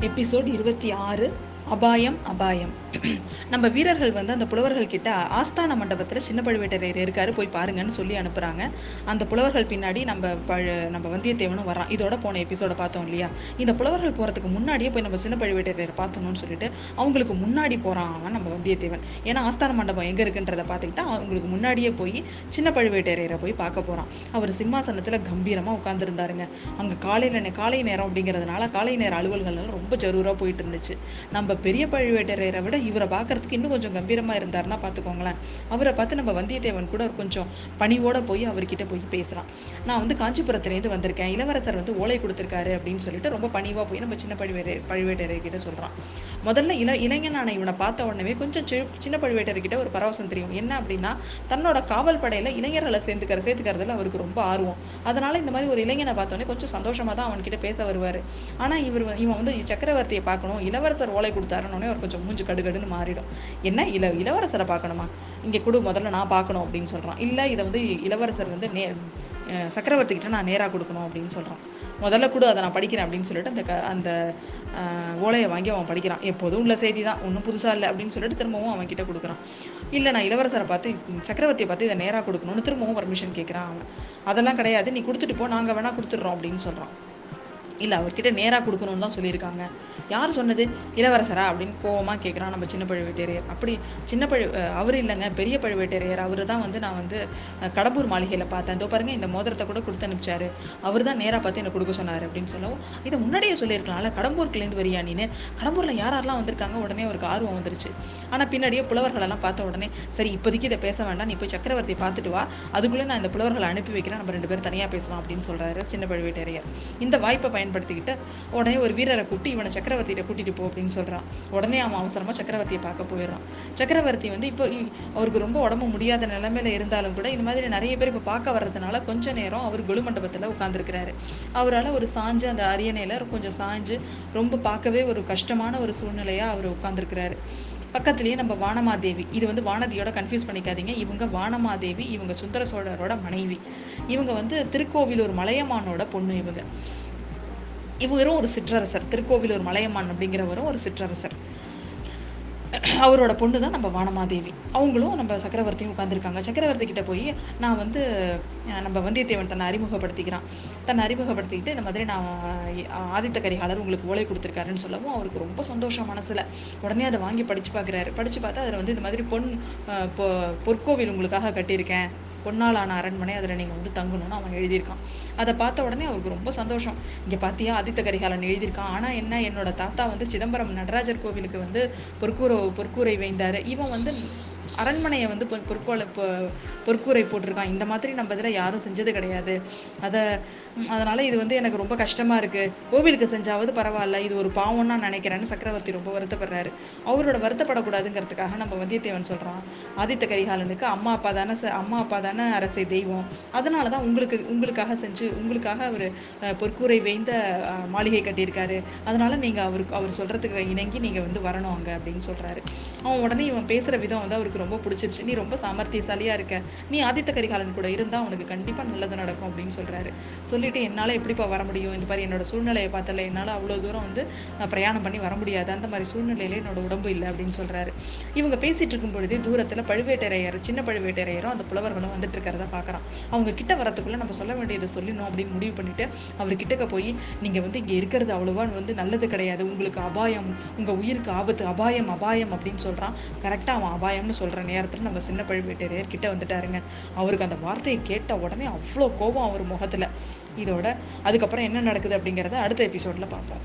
Episode இருபத்தி ஆறு அபாயம் அபாயம். நம்ம வீரர்கள் வந்து அந்த புலவர்கள் கிட்ட ஆஸ்தான மண்டபத்தில் சின்ன பழுவேட்டரையர் இருக்காரு போய் பாருங்கன்னு சொல்லி அனுப்புகிறாங்க அந்த புலவர்கள் பின்னாடி நம்ம பழ நம்ம வந்தியத்தேவனும் வரான் இதோட போன எபிசோட பார்த்தோம் இல்லையா? இந்த புலவர்கள் போகிறதுக்கு முன்னாடியே போய் நம்ம சின்ன பழுவேட்டரையர் பார்த்தோம்னு சொல்லிட்டு அவங்களுக்கு முன்னாடி போகிறான் அவன் நம்ம வந்தியத்தேவன். ஏன்னா ஆஸ்தான மண்டபம் எங்கே இருக்குன்றதை பார்த்துக்கிட்டா அவங்களுக்கு முன்னாடியே போய் சின்ன பழுவேட்டரையரை போய் பார்க்க போகிறான் அவர் சிம்மாசனத்தில் கம்பீரமாக உட்காந்துருந்தாருங்க அங்கே காலையில் காலை நேரம் அப்படிங்கிறதுனால காலை நேர அலுவல்கள் ரொம்ப ஜரூராக போயிட்டு இருந்துச்சு. நம்ம பெரிய பழுவேட்டரையரை விட இவரை பார்க்கறதுக்கு இன்னும் கொஞ்சம் கம்பீரமாக இருந்தாருன்னா பார்த்துக்கோங்களேன். அவரை பார்த்து நம்ம வந்தியத்தேவன் கூட கொஞ்சம் பணிவோட போய் அவர்கிட்ட போய் பேசுகிறான் நான் வந்து காஞ்சிபுரத்துலேருந்து வந்திருக்கேன். இளவரசர் வந்து ஓலை கொடுத்துருக்காரு அப்படின்னு சொல்லிட்டு ரொம்ப பணிவாக போய் நம்ம சின்ன பழுவேட்டரை பழுவேட்டரையர்கிட்ட சொல்கிறான் முதல்ல இள இளைஞனான இவனை பார்த்த உடனே கொஞ்சம் சி- சின்ன பழுவேட்டர்கிட்ட ஒரு பரவசம் தெரியும். என்ன அப்படின்னா தன்னோட காவல் படையில் இளைஞர்களை சேர்த்துக்கிற சேர்த்துக்கிறதுல அவருக்கு ரொம்ப ஆர்வம். அதனால இந்த மாதிரி ஒரு இளைஞனை பார்த்தோன்னே கொஞ்சம் சந்தோஷமாக தான் அவன்கிட்ட பேச வருவார். ஆனால் இவர் இவன் வந்து சக்கரவர்த்தியை பார்க்கணும் இளவரசர் ஓலை கொடுத்தாருன்னு அவர் கொஞ்சம் மூஞ்சு மூஞ்சி கடுகடுன்னு மாறிடும். என்ன? இள இளவரசரை பார்க்கணுமா? இங்கே கொடு முதல்ல நான் பார்க்கணும் அப்படின்னு சொல்கிறான் இல்லை இதை வந்து இளவரசர் வந்து நே சக்கரவர்த்திக்கிட்ட சக்கரவர்த்தி கிட்ட நான் நேராக கொடுக்கணும் அப்படின்னு சொல்றான். முதல்ல கூட அதை நான் படிக்கிறேன் அப்படின்னு சொல்லிட்டு அந்த க- அந்த ஓலையை வாங்கி அவன் படிக்கிறான். எப்போதும் உள்ள செய்தி தான். ஒன்றும் புதுசாக இல்லை அப்படின்னு சொல்லிட்டு திரும்பவும் அவன் கிட்ட கொடுக்குறான். இல்லை நான் இளவரசரை பார்த்து சக்கரவர்த்தியை பார்த்து இதை நேராக கொடுக்கணும்னு திரும்பவும் பர்மிஷன் கேட்குறான் அவன். அதெல்லாம் கிடையாது. நீ கொடுத்துட்டு போ. நாங்கள் வேணால் கொடுத்துட்றோம் அப்படின்னு சொல்கிறான் இல்லை அவர்கிட்ட நேராக கொடுக்கணும்னு தான் சொல்லியிருக்காங்க. யார் சொன்னது? இளவரசரா? அப்படின்னு கோவமாக கேட்குறான் நம்ம சின்ன பழுவேட்டரையர். அப்படி சின்ன பழு அவர் இல்லைங்க பெரிய பழுவேட்டரையர். அவர் தான் வந்து நான் வந்து கடம்பூர் மாளிகையில் பார்த்தேன். இதோ பாருங்க இந்த மோதிரத்தை கூட கொடுத்து அனுப்பிச்சாரு. அவர் தான் நேராக பார்த்து என்னை கொடுக்க சொன்னார் அப்படின்னு சொல்லவும் இதை முன்னாடியே சொல்லியிருக்கலாம்ல கடம்பூர்க்குலேருந்து வரியா நீனு கடம்பூரில் யார் யாரெல்லாம் வந்திருக்காங்க? உடனே அவருக்கு ஆர்வம் வந்துருச்சு. ஆனால் பின்னாடியே புலவர்களெல்லாம் பார்த்த உடனே சரி இப்போதைக்கு இதை பேச வேண்டாம் நீ போய் சக்கரவர்த்தி பார்த்துட்டு வா. அதுக்குள்ளே நான் இந்த புலவர்களை அனுப்பி வைக்கிறேன். நம்ம ரெண்டு பேரும் தனியாக பேசலாம் அப்படின்னு சொல்கிறாரு சின்ன பழுவேட்டரையர். இந்த வாய்ப்பை பயன்படுத்திக்கிட்டு உடனே ஒரு வீரரை கூட்டி இவனை சக்கரவர்த்தியிட்ட கூட்டிட்டு போ அப்படின்னு சொல்றான். உடனே அவன் அவசரமா சக்கரவர்த்தியை பார்க்க போயிடுறான். சக்கரவர்த்தி வந்து இப்போ அவருக்கு ரொம்ப உடம்பு முடியாத நிலைமையில இருந்தாலும் கூட இந்த மாதிரி நிறைய பேர் இப்போ பார்க்க வர்றதுனால கொஞ்ச நேரம் அவர் கொலு மண்டபத்துல அவரால் ஒரு சாஞ்சு அந்த அரியணையில கொஞ்சம் சாஞ்சு ரொம்ப பார்க்கவே ஒரு கஷ்டமான ஒரு சூழ்நிலையா அவர் உட்காந்துருக்கிறாரு பக்கத்துலயே நம்ம வானமாதேவி இது வந்து வானதியோட கன்ஃபியூஸ் பண்ணிக்காதீங்க. இவங்க வானமாதேவி இவங்க சுந்தர சோழரோட மனைவி. இவங்க வந்து திருக்கோவிலூர் மலையமானோட பொண்ணு இவங்க. இவரும் ஒரு சிற்றரசர். திருக்கோவிலூர் மலையமான் அப்படிங்கிறவரும் ஒரு சிற்றரசர். அவரோட பொண்ணு தான் நம்ம வானமாதேவி. அவங்களும் நம்ம சக்கரவர்த்தியும் உட்காந்துருக்காங்க சக்கரவர்த்தி கிட்ட போய் நான் வந்து நம்ம வந்தியத்தேவன் தன்னை அறிமுகப்படுத்திக்கிறான். தன்னை அறிமுகப்படுத்திக்கிட்டு இந்த மாதிரி நான் ஆதித்த கரிகாலர் உங்களுக்கு ஓலை கொடுத்துருக்காருன்னு சொல்லவும் அவருக்கு ரொம்ப சந்தோஷம் மனசில். உடனே அதை வாங்கி படித்து பார்க்குறாரு. படித்து பார்த்தா அதில் வந்து இந்த மாதிரி பொன் பொ- பொற்கோவில் உங்களுக்காக கட்டியிருக்கேன். பொன்னாலான அரண்மனை அதில் நீங்கள் வந்து தங்கணும்னு அவன் எழுதியிருக்கான். அதை பார்த்த உடனே அவருக்கு ரொம்ப சந்தோஷம். இங்கே பார்த்தியா ஆதித்த கரிகாலன் எழுதியிருக்கான். ஆனால் என்ன என்னோட தாத்தா வந்து சிதம்பரம் நடராஜர் கோவிலுக்கு வந்து பொற்கூரை பொற்கூரை வைந்தார் இவன் வந்து அரண்மனையை வந்து பொ- பொற்கோலை பொற்கூரை போட்டிருக்கான் இந்த மாதிரி நம்ம இதில் யாரும் செஞ்சது கிடையாது. அதை அதனால் அதனால இது வந்து எனக்கு ரொம்ப கஷ்டமா இருக்கு. கோவிலுக்கு செஞ்சாவது பரவாயில்ல. இது ஒரு பாவம்னு நான் நினைக்கிறேன்னு சக்கரவர்த்தி ரொம்ப வருத்தப்படுறாரு. அவரோட வருத்தப்படக்கூடாதுங்கிறதுக்காக நம்ம வந்தியத்தேவன் சொல்றான். ஆதித்த கரிகாலனுக்கு அம்மா அப்பா தானே ச- அம்மா அப்பா தானே அரசை தெய்வம். அதனால தான் உங்களுக்கு உங்களுக்காக செஞ்சு உங்களுக்காக அவர் பொற்கூரை வேய்ந்த மாளிகை கட்டியிருக்காரு. அதனால நீங்க அவருக்கு அவர் சொல்றதுக்கு இணங்கி நீங்க வந்து வரணும் அங்க அப்படின்னு சொல்றாரு. அவன் உடனே இவன் பேசுற விதம் வந்து அவருக்கு ரொம்ப பிடிச்சிருச்சு. நீ ரொம்ப சாமர்த்தியசாலியாக இருக்க. நீ ஆதித்த கரிகாலன் கூட இருந்தால் உனக்கு கண்டிப்பாக நல்லது நடக்கும் அப்படின்னு சொல்கிறாரு சொல்லிட்டு என்னால் எப்படிப்பா வர முடியும்? இந்த மாதிரி என்னோட சூழ்நிலையை பார்த்தல என்னால் அவ்வளோ தூரம் வந்து பிரயாணம் பண்ணி வர முடியாது. அந்த மாதிரி சூழ்நிலையில என்னோட உடம்பு இல்லை அப்படின்னு சொல்கிறாரு இவங்க பேசிகிட்டு இருக்கும் பொழுதே தூரத்தில் பழுவேட்டரையர் சின்ன பழுவேட்டரையரும் அந்த புலவர்களும் வந்துட்டு இருக்கிறத பார்க்குறான். அவங்க கிட்ட வரத்துக்குள்ளே நம்ம சொல்ல வேண்டியதை சொல்லணும் அப்படின்னு முடிவு பண்ணிட்டு அவர் கிட்டக்க போய் நீங்கள் வந்து இங்கே இருக்கிறது அவ்வளோவா வந்து நல்லது கிடையாது. உங்களுக்கு அபாயம் உங்கள் உயிருக்கு ஆபத்து அபாயம் அபாயம் அப்படின்னு சொல்கிறான் கரெக்டாக அவன் அபாயம்னு சொல்கிறான் சொல்கிற நேரத்தில் நம்ம சின்ன பழுவேட்டரையர் கிட்ட வந்துட்டாருங்க. அவருக்கு அந்த வார்த்தையை கேட்ட உடனே அவ்வளோ கோபம் அவர் முகத்துல. இதோட அதுக்கப்புறம் என்ன நடக்குது அப்படிங்கிறத அடுத்த எபிசோட்ல பார்ப்போம்.